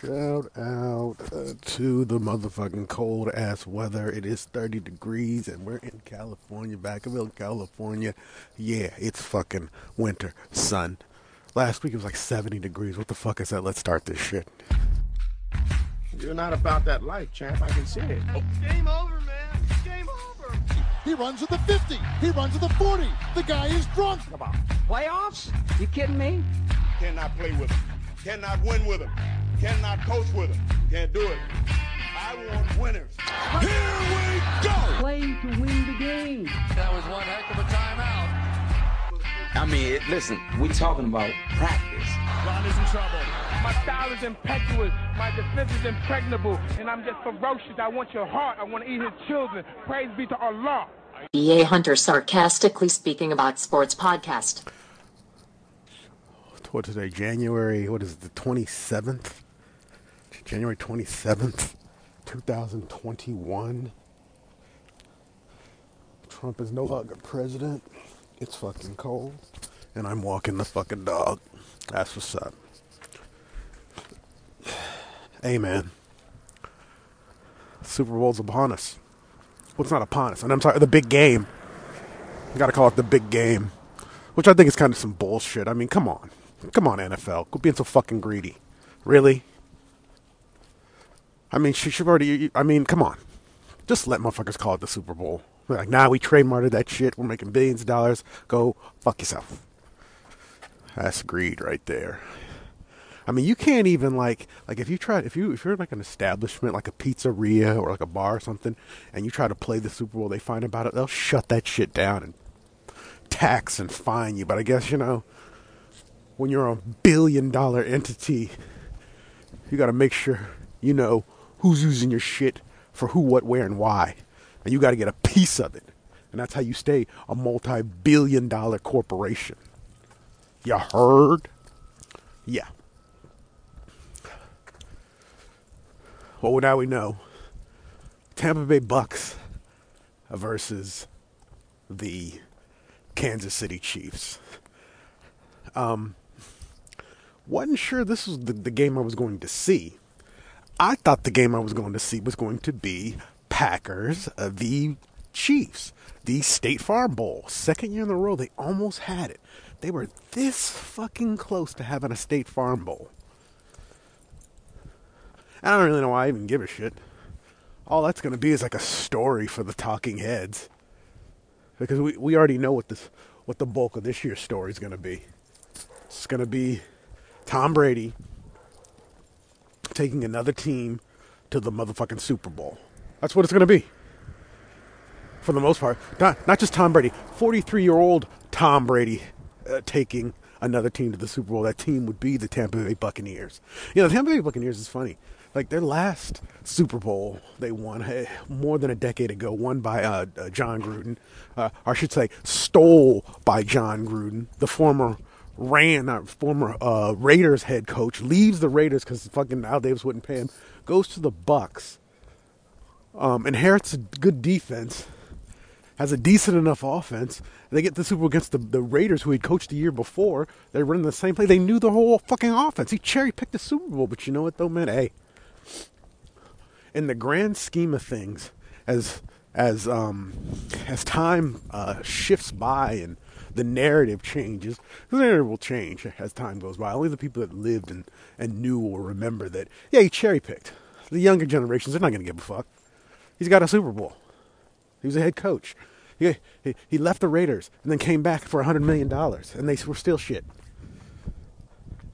Shout out uh, to the motherfucking cold ass weather. It is 30 degrees and we're in California, Vacaville, California. Yeah, it's fucking winter, son. Last week it was like 70 degrees. What the fuck is that? Let's start this shit. You're not about that life, champ. I can see it. Game over, man. Game over. He runs at the 50. He runs at the 40. The guy is drunk. Come on. Playoffs? You kidding me? Cannot play with him. Cannot win with him. Cannot coach with him. Can't do it. I want winners. Here we go. Play to win the game. That was one heck of a timeout. I mean, it, listen, we're talking about practice. Ron is in trouble. My style is impetuous. My defense is impregnable. And I'm just ferocious. I want your heart. I want to eat his children. Praise be to Allah. EA Hunter sarcastically speaking about sports podcast. What today? January, what is it, the 27th? January 27th, 2021. Trump is no longer president. It's fucking cold. And I'm walking the fucking dog. That's what's up. Amen. Super Bowl's upon us. Well, it's not upon us. And I'm sorry, the big game. You gotta call it the big game. Which I think is kind of some bullshit. I mean, come on. Come on, NFL. Quit being so fucking greedy. Really? I mean, she should already. I mean, come on. Just let motherfuckers call it the Super Bowl. They're like, nah, we trademarked that shit. We're making billions of dollars. Go fuck yourself. That's greed right there. I mean, you can't even like like if you try if you if you're like an establishment like a pizzeria or like a bar or something, and you try to play the Super Bowl, they find about it, they'll shut that shit down and tax and fine you. But I guess you know when you're a billion dollar entity, you got to make sure you know who's using your shit for who, what, where, and why. And you got to get a piece of it. And that's how you stay a multi billion dollar corporation. You heard? Yeah. Well, now we know Tampa Bay Bucks versus the Kansas City Chiefs. Um, wasn't sure this was the, the game I was going to see. I thought the game I was going to see was going to be Packers uh, v Chiefs, the State Farm Bowl. Second year in a row, they almost had it. They were this fucking close to having a State Farm Bowl. I don't really know why I even give a shit. All that's going to be is like a story for the talking heads. Because we, we already know what this what the bulk of this year's story is going to be. It's going to be Tom Brady taking another team to the motherfucking Super Bowl. That's what it's going to be. For the most part. Not, not just Tom Brady. 43 year old Tom Brady uh, taking another team to the Super Bowl. That team would be the Tampa Bay Buccaneers. You know, the Tampa Bay Buccaneers is funny. Like their last Super Bowl they won eh, more than a decade ago, won by uh, uh, Jon Gruden, uh, or I should say, stole by Jon Gruden, the former ran our former uh, Raiders head coach, leaves the Raiders because fucking Al Davis wouldn't pay him, goes to the Bucks, um, inherits a good defense, has a decent enough offense. They get the Super Bowl against the, the Raiders, who he'd coached the year before. They run the same play. They knew the whole fucking offense. He cherry picked the Super Bowl, but you know what though, man? Hey, in the grand scheme of things, as as um, as time uh, shifts by and the narrative changes. The narrative will change as time goes by. Only the people that lived and, and knew will remember that, yeah, he cherry picked. The younger generations, they're not going to give a fuck. He's got a Super Bowl. He was a head coach. He, he, he left the Raiders and then came back for $100 million, and they were still shit.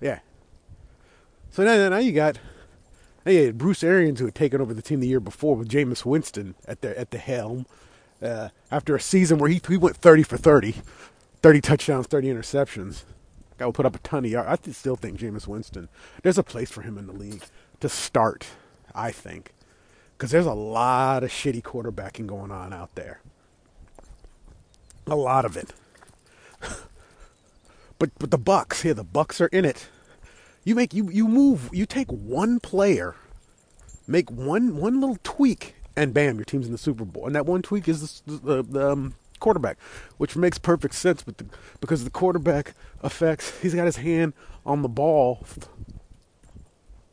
Yeah. So now, now you got hey, Bruce Arians, who had taken over the team the year before with Jameis Winston at the, at the helm. Uh, after a season where he, he went 30 for 30, 30 touchdowns, 30 interceptions. Guy will put up a ton of yards. I still think Jameis Winston, there's a place for him in the league to start, I think. Because there's a lot of shitty quarterbacking going on out there. A lot of it. but but the Bucks, here, the Bucks are in it. You make you you move, you take one player, make one one little tweak, and bam, your team's in the Super Bowl. And that one tweak is the, the, the um, quarterback, which makes perfect sense. But the, because the quarterback affects, he's got his hand on the ball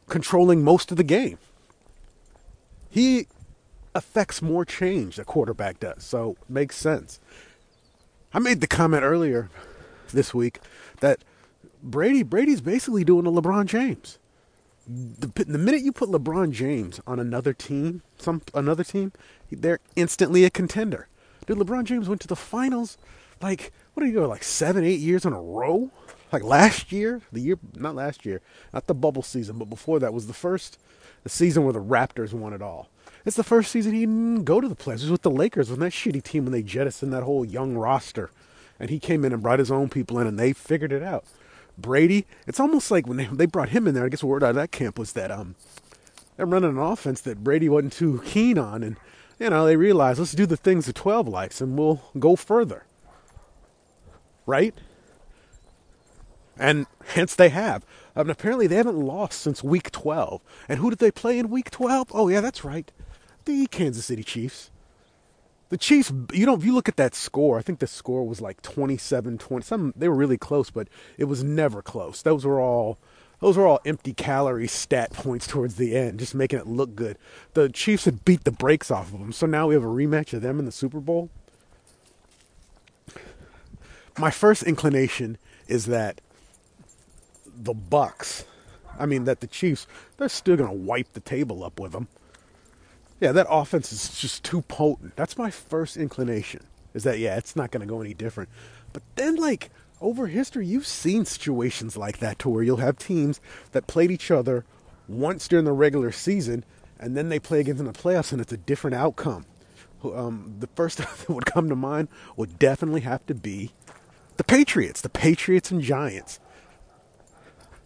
controlling most of the game. He affects more change a quarterback does, so makes sense. I made the comment earlier this week that Brady Brady's basically doing a LeBron James. The, the minute you put LeBron James on another team, some another team, they're instantly a contender. Dude, LeBron James went to the finals like what do you go like seven, eight years in a row? Like last year, the year not last year, not the bubble season, but before that was the first the season where the Raptors won it all. It's the first season he didn't go to the playoffs. It was with the Lakers when that shitty team when they jettisoned that whole young roster. And he came in and brought his own people in and they figured it out. Brady, it's almost like when they, they brought him in there, I guess the word out of that camp was that um they're running an offense that Brady wasn't too keen on and you know, they realized let's do the things the twelve likes and we'll go further. Right? And hence they have. Um, and apparently they haven't lost since week 12. And who did they play in week 12? Oh, yeah, that's right. The Kansas City Chiefs. The Chiefs, you know, if you look at that score, I think the score was like 27 20. Some, they were really close, but it was never close. Those were all. Those were all empty calorie stat points towards the end, just making it look good. The Chiefs had beat the brakes off of them, so now we have a rematch of them in the Super Bowl. My first inclination is that the Bucks, I mean that the Chiefs, they're still going to wipe the table up with them. Yeah, that offense is just too potent. That's my first inclination. Is that yeah, it's not going to go any different. But then like over history, you've seen situations like that to where you'll have teams that played each other once during the regular season, and then they play against in the playoffs, and it's a different outcome. Um, the first that would come to mind would definitely have to be the Patriots, the Patriots and Giants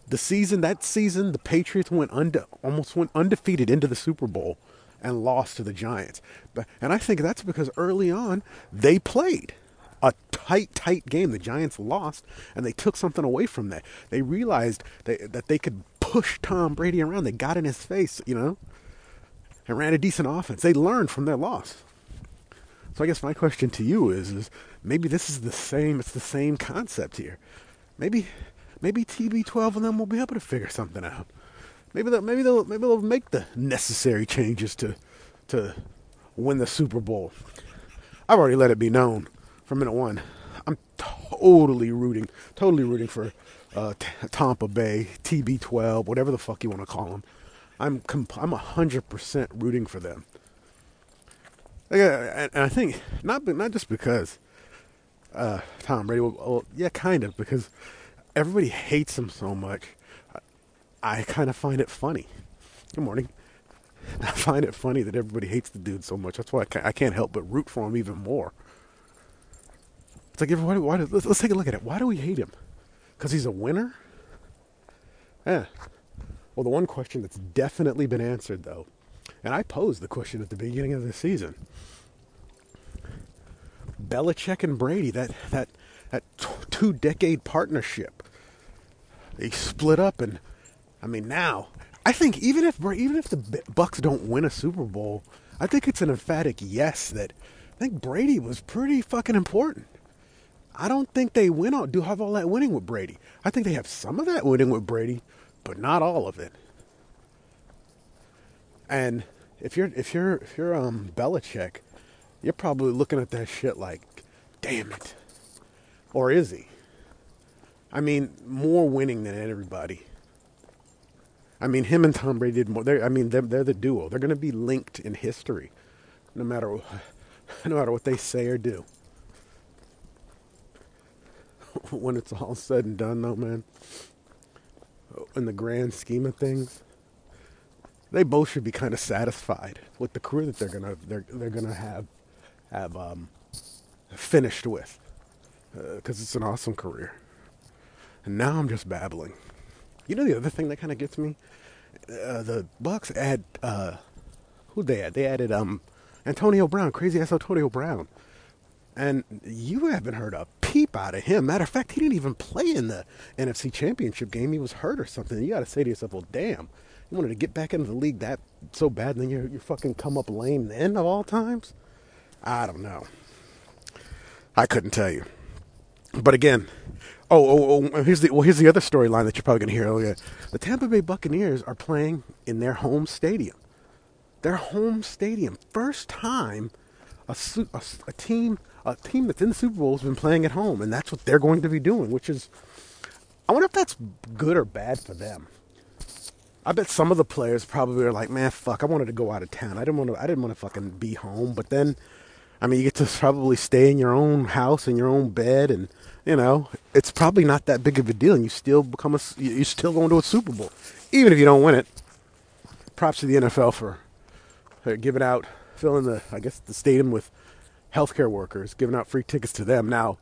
the season that season the Patriots went unde- almost went undefeated into the Super Bowl and lost to the Giants. But and I think that's because early on they played a tight tight game. The Giants lost and they took something away from that. They realized they, that they could push Tom Brady around. They got in his face, you know, and ran a decent offense. They learned from their loss. So I guess my question to you is is maybe this is the same it's the same concept here. Maybe maybe TB12 and them will be able to figure something out. Maybe they'll, maybe they'll maybe they'll make the necessary changes to to win the Super Bowl. I've already let it be known from minute one. I'm totally rooting, totally rooting for uh, T- Tampa Bay, TB12, whatever the fuck you want to call them. I'm comp- I'm hundred percent rooting for them. and I think not not just because uh, Tom Brady. Well, yeah, kind of because everybody hates him so much. I, I kind of find it funny. Good morning. I find it funny that everybody hates the dude so much. That's why I can't help but root for him even more. It's like, why, why, let's, let's take a look at it. Why do we hate him? Because he's a winner? Yeah. Well, the one question that's definitely been answered, though, and I posed the question at the beginning of the season Belichick and Brady, that, that, that t- two decade partnership. They split up, and I mean, now I think even if even if the Bucks don't win a Super Bowl, I think it's an emphatic yes that I think Brady was pretty fucking important. I don't think they win all do have all that winning with Brady. I think they have some of that winning with Brady, but not all of it. And if you're if you're if you're um Belichick, you're probably looking at that shit like, damn it. Or is he? I mean, more winning than everybody. I mean, him and Tom Brady did more. They're, I mean, they're, they're the duo. They're going to be linked in history, no matter no matter what they say or do. when it's all said and done, though, man, in the grand scheme of things, they both should be kind of satisfied with the career that they're gonna they're they're gonna have have um, finished with, because uh, it's an awesome career. And now I'm just babbling. You know the other thing that kind of gets me? Uh, the Bucks add uh, who they add? They added um Antonio Brown, crazy ass Antonio Brown, and you haven't heard a peep out of him. Matter of fact, he didn't even play in the NFC Championship game. He was hurt or something. You got to say to yourself, "Well, damn, you wanted to get back into the league that so bad, and then you're, you're fucking come up lame then of all times." I don't know. I couldn't tell you. But again, Oh, oh, oh! Here's the well. Here's the other storyline that you're probably to hear. Oh, yeah. The Tampa Bay Buccaneers are playing in their home stadium. Their home stadium. First time a, a, a team a team that's in the Super Bowl has been playing at home, and that's what they're going to be doing. Which is, I wonder if that's good or bad for them. I bet some of the players probably are like, man, fuck, I wanted to go out of town. I didn't want to. I didn't want to fucking be home. But then, I mean, you get to probably stay in your own house in your own bed, and you know, it's probably not that big of a deal. And you still become a, You're still going to a Super Bowl, even if you don't win it. Props to the NFL for, for giving out, filling the, I guess, the stadium with healthcare workers, giving out free tickets to them. Now,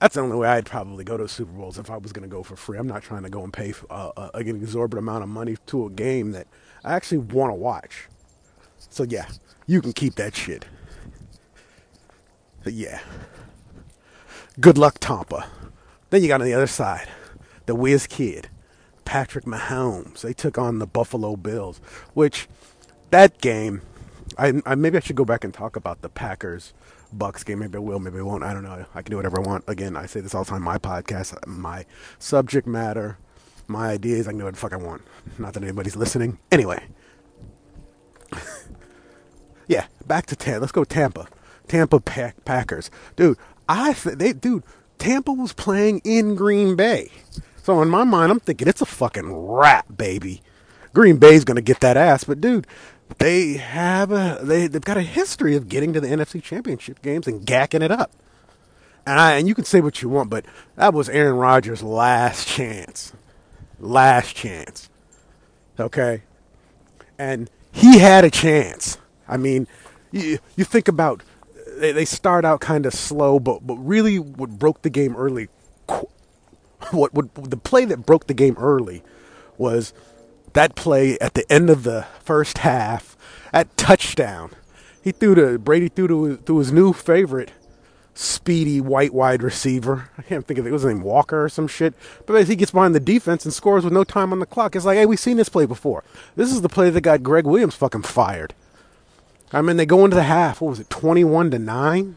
that's the only way I'd probably go to Super Bowls if I was going to go for free. I'm not trying to go and pay uh, uh, an exorbitant amount of money to a game that I actually want to watch. So yeah, you can keep that shit. But yeah. Good luck, Tampa. Then you got on the other side, the Whiz Kid, Patrick Mahomes. They took on the Buffalo Bills, which that game, I, I maybe I should go back and talk about the Packers Bucks game. Maybe I will, maybe I won't. I don't know. I can do whatever I want. Again, I say this all the time. My podcast, my subject matter, my ideas. I can do what the fuck I want. Not that anybody's listening. Anyway, yeah, back to Tampa. Let's go Tampa. Tampa Pack- Packers. Dude, I th- they dude, Tampa was playing in Green Bay. So in my mind, I'm thinking it's a fucking wrap, baby. Green Bay's to get that ass, but dude, they have a they they've got a history of getting to the NFC Championship games and gacking it up. And I, and you can say what you want, but that was Aaron Rodgers' last chance. Last chance. Okay? and he had a chance. I mean, you, you think about they, they start out kind of slow, but but really what broke the game early, what what the play that broke the game early was that play at the end of the first half at touchdown. He threw to Brady threw to his new favorite speedy white wide receiver. I can't think of it. It was his name Walker or some shit. But as he gets behind the defense and scores with no time on the clock, it's like, hey, we've seen this play before. This is the play that got Gregg Williams fucking fired. I mean, they go into the half. What was it, twenty-one to nine?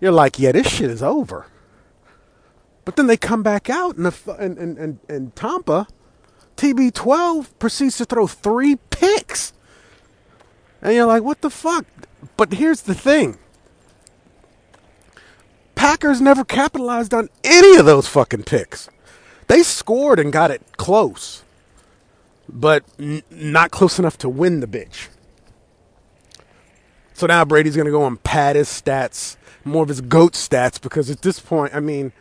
You're like, yeah, this shit is over. But then they come back out, and the and and and, and Tampa, TB12 proceeds to throw three picks, and you're like, what the fuck? But here's the thing. Packers never capitalized on any of those fucking picks. They scored and got it close, but n- not close enough to win the bitch. So now Brady's going to go and pad his stats, more of his goat stats, because at this point, I mean,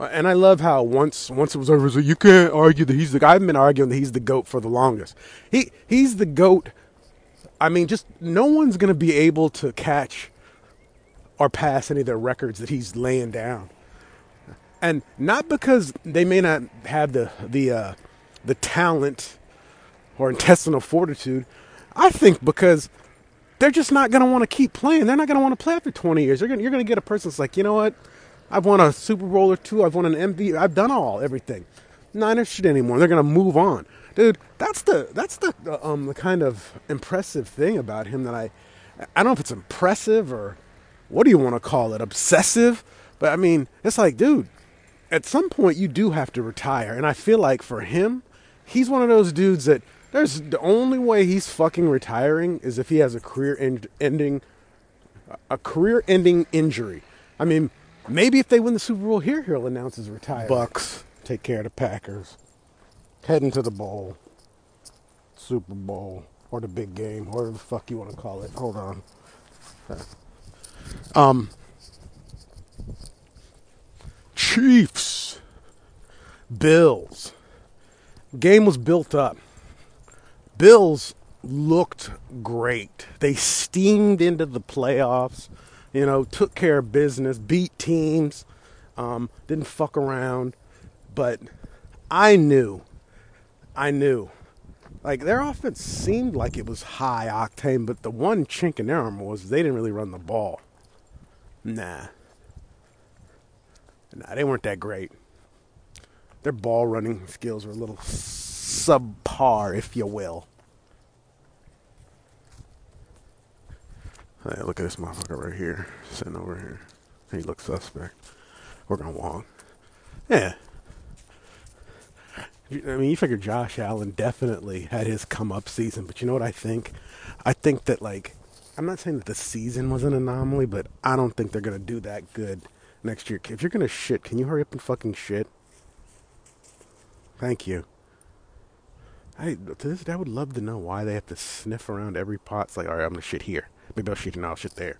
and I love how once once it was over, like, you can't argue that he's the. I've been arguing that he's the goat for the longest. He he's the goat. I mean, just no one's to be able to catch or pass any of the records that he's laying down. And not because they may not have the the uh, the talent or intestinal fortitude. I think because they're just not to want to keep playing. They're not to want to play after 20 years. Going you're to get a person that's like, you know what? I've won a Super Bowl or two. I've won an MVP. I've done all everything. Not interested anymore. They're to move on, dude. That's the that's the um the kind of impressive thing about him that I I don't know if it's impressive or what do you want to call it obsessive, but I mean it's like, dude, at some point you do have to retire, and I feel like for him, he's one of those dudes that there's the only way he's fucking retiring is if he has a career end- ending a career ending injury. I mean, maybe if they win the Super Bowl here, he'll announce his retirement. Bucks take care of the Packers. Heading to the bowl. Super Bowl. Or the big game, whatever the fuck you want to call it. Hold on. Um Chiefs. Bills. Game was built up. Bills looked great. They steamed into the playoffs, you know, took care of business, beat teams, um, didn't fuck around. But I knew, I knew, like their offense seemed like it was high octane, but the one chink in their armor was they didn't really run the ball. Nah. Nah, they weren't that great. Their ball running skills were a little subpar, if you will. Hey, look at this motherfucker right here, sitting over here. He looks suspect. We're gonna walk. Yeah, I mean, you figure Josh Allen definitely had his come up season, but you know what I think? I think that like I'm not saying that the season was an anomaly, but I don't think they're gonna do that good next year. If you're gonna shit, can you hurry up and fucking shit? Thank you. I to this day I would love to know why they have to sniff around every pot. It's like, all right, I'm gonna shit here. Maybe I'll shit here, now I'll there.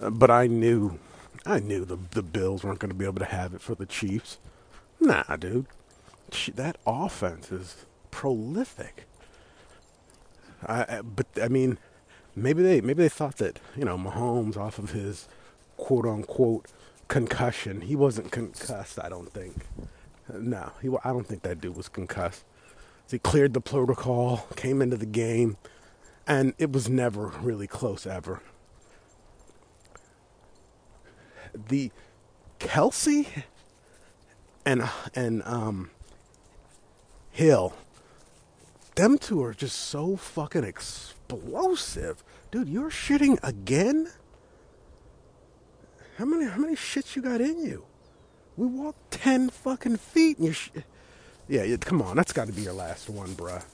Uh, but I knew, I knew the the Bills weren't going to be able to have it for the Chiefs. Nah, dude, that offense is prolific. I, I, but I mean, maybe they maybe they thought that you know Mahomes off of his quote unquote concussion, he wasn't concussed. I don't think. No, he. I don't think that dude was concussed. He cleared the protocol, came into the game, and it was never really close ever. The Kelce and and um Hill, them two are just so fucking explosive, dude. You're shitting again. How many how many shits you got in you? We walked ten fucking feet and you. Sh- yeah, come on. That's got to be your last one, bruh.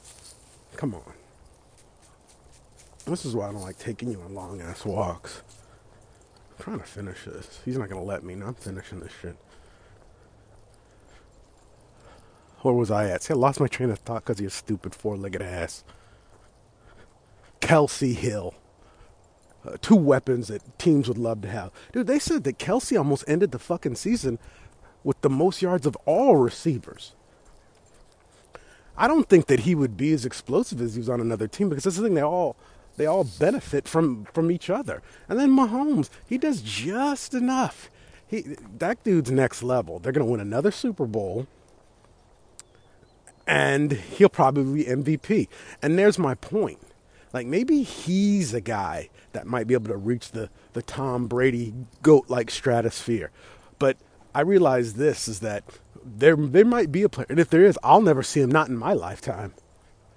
Come on. This is why I don't like taking you on long ass walks. I'm trying to finish this. He's not gonna let me. No, I'm finishing this shit. Where was I at? See, I lost my train of thought because of your stupid four-legged ass. Kelce Hill. Uh, two weapons that teams would love to have. Dude, they said that Kelce almost ended the fucking season with the most yards of all receivers. I don't think that he would be as explosive as he was on another team because that's the thing they all they all benefit from from each other. And then Mahomes, he does just enough. He that dude's next level. They're going to win another Super Bowl and he'll probably be MVP. And there's my point. Like maybe he's a guy that might be able to reach the the Tom Brady goat like stratosphere. But I realize this is that there there might be a player, and if there is, I'll never see him. Not in my lifetime.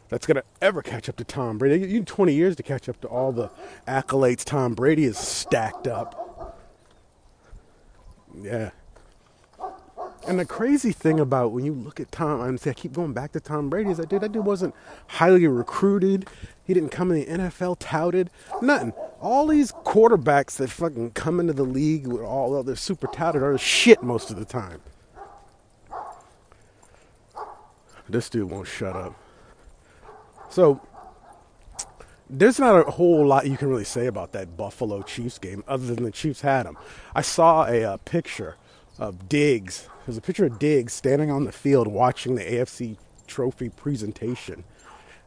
That's gonna ever catch up to Tom Brady. You need 20 years to catch up to all the accolades Tom Brady has stacked up. Yeah. And the crazy thing about when you look at Tom, I'm I keep going back to Tom Brady is that dude, that dude wasn't highly recruited. He didn't come in the NFL touted. Nothing. All these quarterbacks that fucking come into the league with all they're super touted are shit most of the time. This dude won't shut up. So there's not a whole lot you can really say about that Buffalo Chiefs game other than the Chiefs had them. I saw a, uh picture of Diggs. There's a picture of Diggs standing on the field watching the AFC Trophy presentation,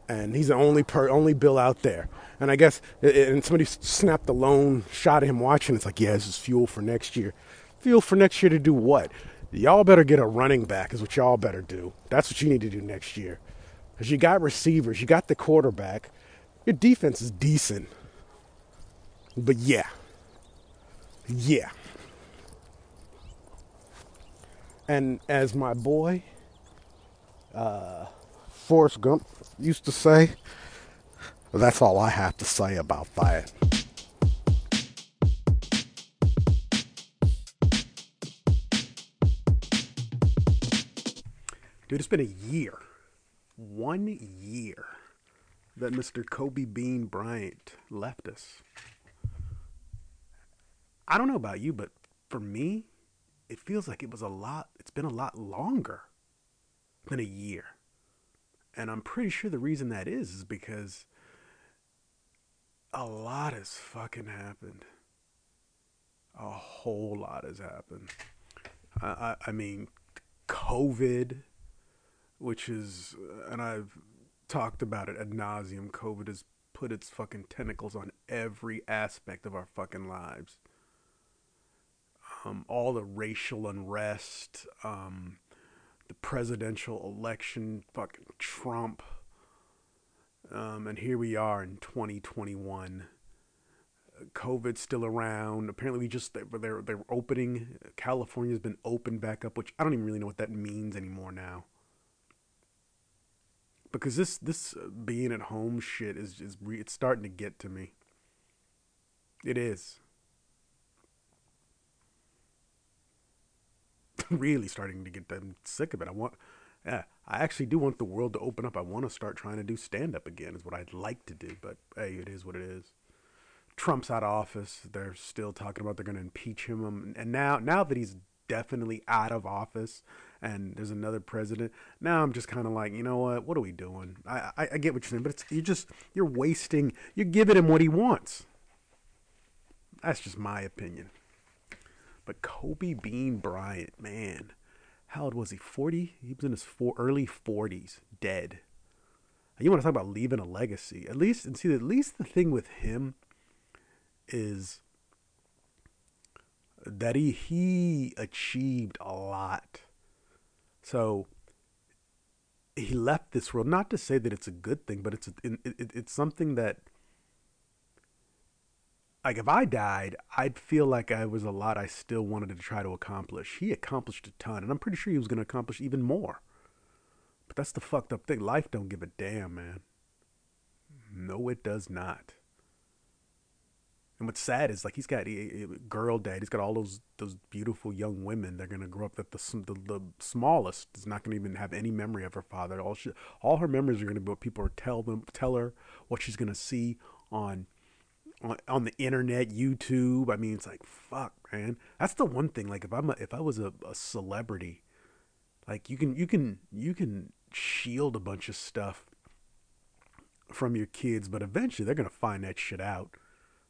and he's the only per, only Bill out there. And I guess and somebody snapped the lone shot of him watching. It's like, yeah, this is fuel for next year. Fuel for next year to do what? Y'all better get a running back. Is what y'all better do. That's what you need to do next year. Because you got receivers, you got the quarterback. Your defense is decent. But yeah. Yeah. And as my boy, uh, Forrest Gump used to say, that's all I have to say about that. Dude, it's been a year. One year that Mr. Kobe Bean Bryant left us. I don't know about you, but for me, it feels like it was a lot, it's been a lot longer than a year. And I'm pretty sure the reason that is is because a lot has fucking happened. A whole lot has happened. I, I, I mean, COVID, which is, and I've talked about it ad nauseum. COVID has put its fucking tentacles on every aspect of our fucking lives. Um, all the racial unrest, um, the presidential election, fucking Trump. Um, and here we are in 2021. COVID's still around. Apparently, we just they're they're, they're opening. California's been opened back up, which I don't even really know what that means anymore now. Because this this being at home shit is is re- it's starting to get to me. It is. really starting to get them sick of it. I want, yeah, I actually do want the world to open up. I want to start trying to do stand up again. Is what I'd like to do. But hey, it is what it is. Trump's out of office. They're still talking about they're going to impeach him. Um, And now, now that he's definitely out of office and there's another president, now I'm just kind of like, you know what? What are we doing? I, I, I get what you're saying, but it's, you're just you're wasting. You're giving him what he wants. That's just my opinion. But Kobe Bean Bryant, man, how old was he? 40? He was in his four, early 40s, dead. You want to talk about leaving a legacy? At least, and see, at least the thing with him is that he he achieved a lot. So he left this world. Not to say that it's a good thing, but it's a, it, it, it's something that like if I died, I'd feel like I was a lot I still wanted to try to accomplish. He accomplished a ton, and I'm pretty sure he was going to accomplish even more. But that's the fucked up thing. Life don't give a damn, man. No, it does not. And what's sad is like he's got a, girl dad. He's got all those those beautiful young women. They're gonna grow up. That the the, the smallest is not gonna even have any memory of her father. All she, all her memories are gonna be what people are tell them tell her what she's gonna see on on, on the internet, YouTube. I mean, it's like fuck, man. That's the one thing. Like if I'm a, if I was a, a celebrity, like you can you can you can shield a bunch of stuff from your kids, but eventually they're gonna find that shit out.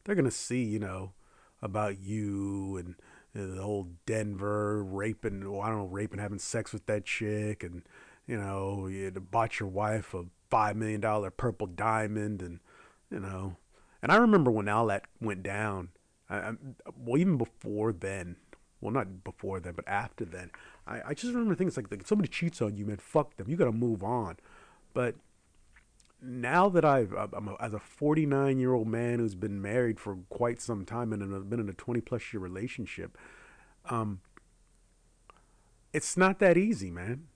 They're gonna see, you know, about you and the whole Denver raping. Well, I don't know, raping, having sex with that chick, and you know, you bought your wife a five million dollar purple diamond, and you know, and I remember when all that went down. I, I, well, even before then, well, not before then, but after then, I, I just remember things like, like somebody cheats on you, man, fuck them. You got to move on. But now that I've, I'm a, as a 49 year old man who's been married for quite some time and been in a 20 plus year relationship, um, it's not that easy, man.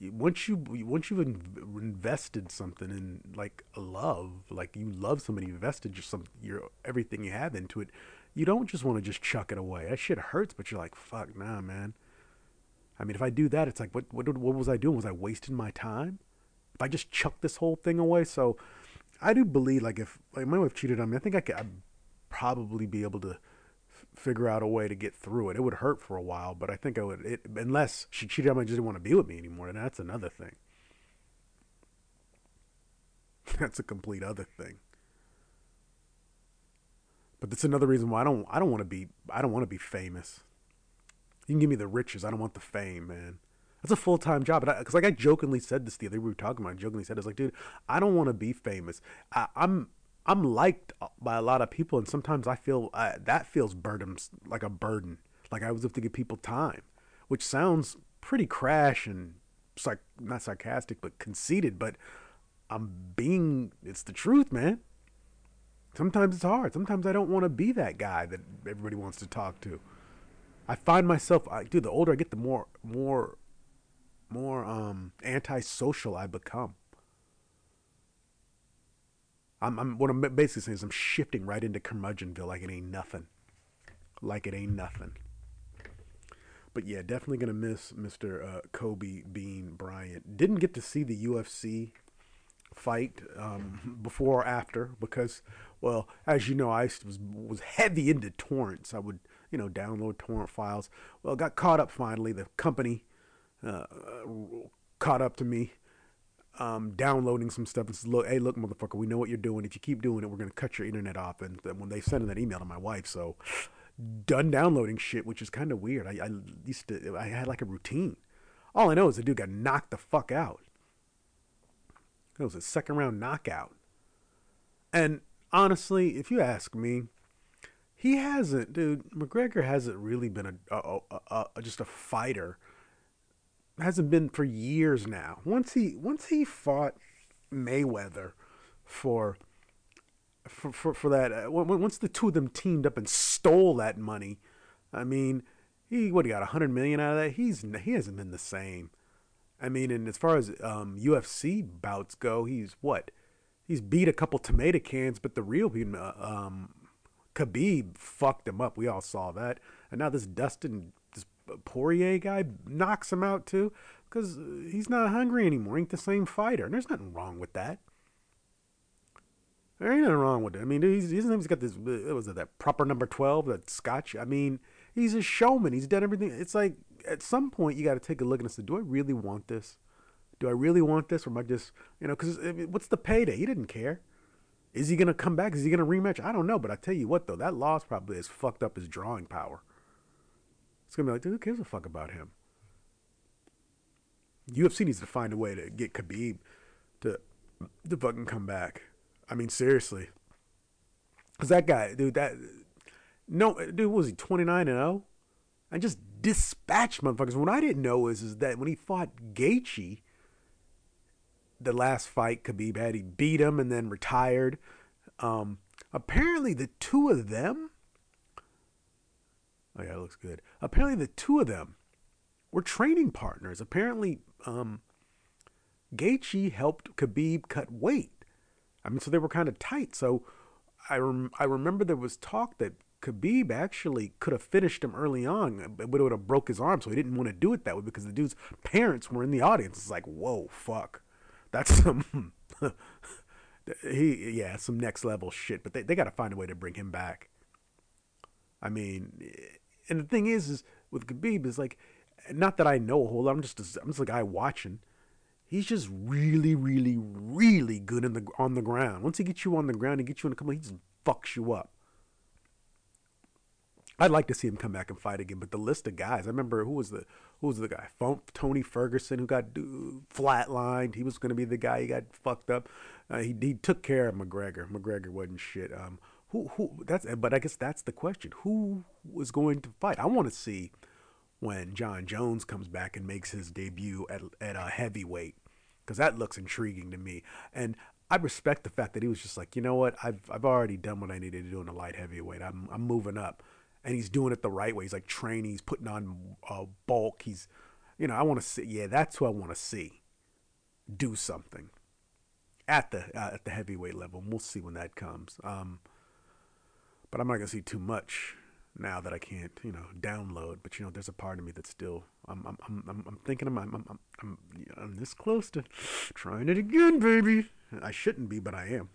Once you once you've invested something in like love, like you love somebody, you invested your some your everything you have into it, you don't just want to just chuck it away. That shit hurts, but you're like, fuck, nah, man. I mean, if I do that, it's like, what what what was I doing? Was I wasting my time? If I just chuck this whole thing away, so I do believe, like, if like my wife cheated on me, I think I could I'd probably be able to f- figure out a way to get through it. It would hurt for a while, but I think I would. It, unless she cheated on me, and just didn't want to be with me anymore, and that's another thing. that's a complete other thing. But that's another reason why I don't. I don't want to be. I don't want to be famous. You can give me the riches. I don't want the fame, man. That's a full time job. Because like I jokingly said this the other we were talking about. it, jokingly said, "It's like, dude, I don't want to be famous. I, I'm I'm liked by a lot of people, and sometimes I feel uh, that feels burdens like a burden. Like I was have to give people time, which sounds pretty crash and like not sarcastic, but conceited. But I'm being. It's the truth, man. Sometimes it's hard. Sometimes I don't want to be that guy that everybody wants to talk to. I find myself, I, dude. The older I get, the more, more, more um, antisocial I become. I'm, I'm what I'm basically saying is I'm shifting right into curmudgeonville like it ain't nothing, like it ain't nothing. But yeah, definitely gonna miss Mr. Uh, Kobe Bean Bryant. Didn't get to see the UFC fight um, before or after because, well, as you know, I was was heavy into torrents. I would you know download torrent files. Well, got caught up finally. The company uh, caught up to me. Um, downloading some stuff and says, "Look, hey, look, motherfucker, we know what you're doing. If you keep doing it, we're gonna cut your internet off." And then when they sent that email to my wife, so done downloading shit, which is kind of weird. I, I used to, I had like a routine. All I know is the dude got knocked the fuck out. It was a second round knockout. And honestly, if you ask me, he hasn't, dude. McGregor hasn't really been a, a, a, a just a fighter. Hasn't been for years now. Once he once he fought Mayweather for for for, for that uh, once the two of them teamed up and stole that money, I mean, he what he got a hundred million out of that. He's he hasn't been the same. I mean, and as far as um, UFC bouts go, he's what? He's beat a couple tomato cans, but the real uh, um, Khabib fucked him up. We all saw that. And now this Dustin, Poirier guy knocks him out too because uh, he's not hungry anymore. Ain't the same fighter, and there's nothing wrong with that. There ain't nothing wrong with it. I mean, he's, he's, he's got this. Uh, what was it that proper number twelve? That Scotch. I mean, he's a showman. He's done everything. It's like at some point you got to take a look and say, do I really want this? Do I really want this, or am I just you know? Because I uh, mean, what's the payday? He didn't care. Is he gonna come back? Is he gonna rematch? I don't know. But I tell you what, though, that loss probably has fucked up his drawing power. It's gonna be like, dude, who cares a fuck about him? UFC needs to find a way to get Khabib to to fucking come back. I mean, seriously, because that guy, dude, that no, dude, was he twenty nine and zero? And just dispatched motherfuckers. What I didn't know is is that when he fought Gaethje, the last fight Khabib had, he beat him and then retired. Um, apparently, the two of them. Oh yeah, it looks good. Apparently, the two of them were training partners. Apparently, um, Gaethje helped Khabib cut weight. I mean, so they were kind of tight. So I rem- I remember there was talk that Khabib actually could have finished him early on, but it would have broke his arm. So he didn't want to do it that way because the dude's parents were in the audience. It's like, whoa, fuck, that's some. he yeah, some next level shit. But they they got to find a way to bring him back. I mean, and the thing is, is with Khabib is like, not that I know a whole lot. I'm just a, I'm just a guy watching. He's just really, really, really good in the on the ground. Once he gets you on the ground, he gets you in the come, he just fucks you up. I'd like to see him come back and fight again, but the list of guys. I remember who was the who was the guy? Tony Ferguson, who got flatlined. He was going to be the guy. He got fucked up. Uh, he he took care of McGregor. McGregor wasn't shit. Um, who who? That's but I guess that's the question. Who was going to fight? I want to see when Jon Jones comes back and makes his debut at at a heavyweight because that looks intriguing to me. And I respect the fact that he was just like, you know what, I've I've already done what I needed to do in the light heavyweight. I'm I'm moving up and he's doing it the right way. He's like training, he's putting on uh, bulk. He's, you know, I want to see. Yeah, that's who I want to see do something at the uh, at the heavyweight level. And we'll see when that comes. Um, but I'm not gonna see too much now that I can't, you know, download. But you know, there's a part of me that's still. I'm I'm I'm, I'm thinking I'm I'm, I'm I'm this close to trying it again, baby. I shouldn't be, but I am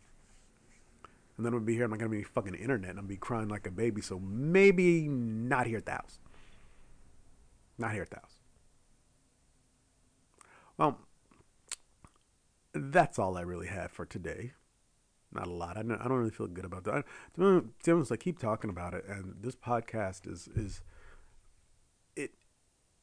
and then I'm gonna be here. I'm not gonna be fucking internet. and I'm gonna be crying like a baby. So maybe not here at the house. Not here at the house. Well, that's all I really have for today. Not a lot. I don't, I don't really feel good about that. To be honest, I keep talking about it, and this podcast is is it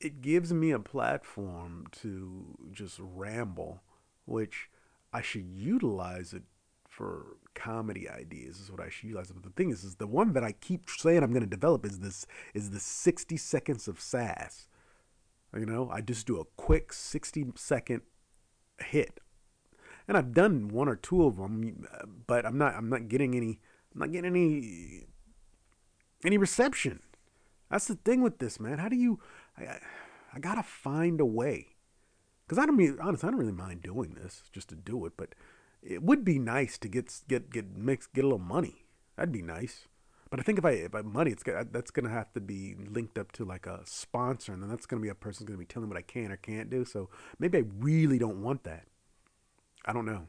it gives me a platform to just ramble, which I should utilize it for comedy ideas is what I should utilize. But the thing is, is the one that I keep saying I'm going to develop is this is the 60 seconds of sass. You know, I just do a quick 60 second hit, and I've done one or two of them, uh, but I'm not I'm not getting any I'm not getting any any reception. That's the thing with this, man. How do you? I, I gotta find a way, because I don't mean honestly, I don't really mind doing this just to do it, but it would be nice to get get get mix get a little money. That'd be nice. But I think if I if I money, it's uh, that's gonna have to be linked up to like a sponsor, and then that's gonna be a person gonna be telling what I can or can't do. So maybe I really don't want that. I don't know.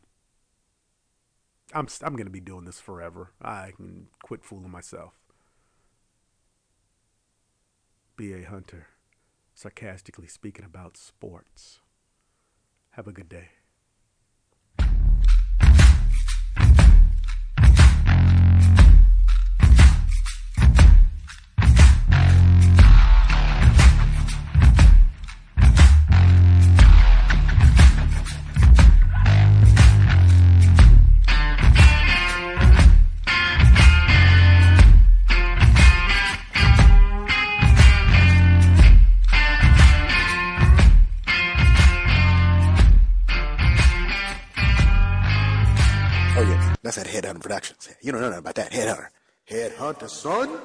I'm I'm gonna be doing this forever. I can quit fooling myself. B.A. Hunter, sarcastically speaking about sports. Have a good day. Productions. You don't know nothing about that. Headhunter. Headhunter, son.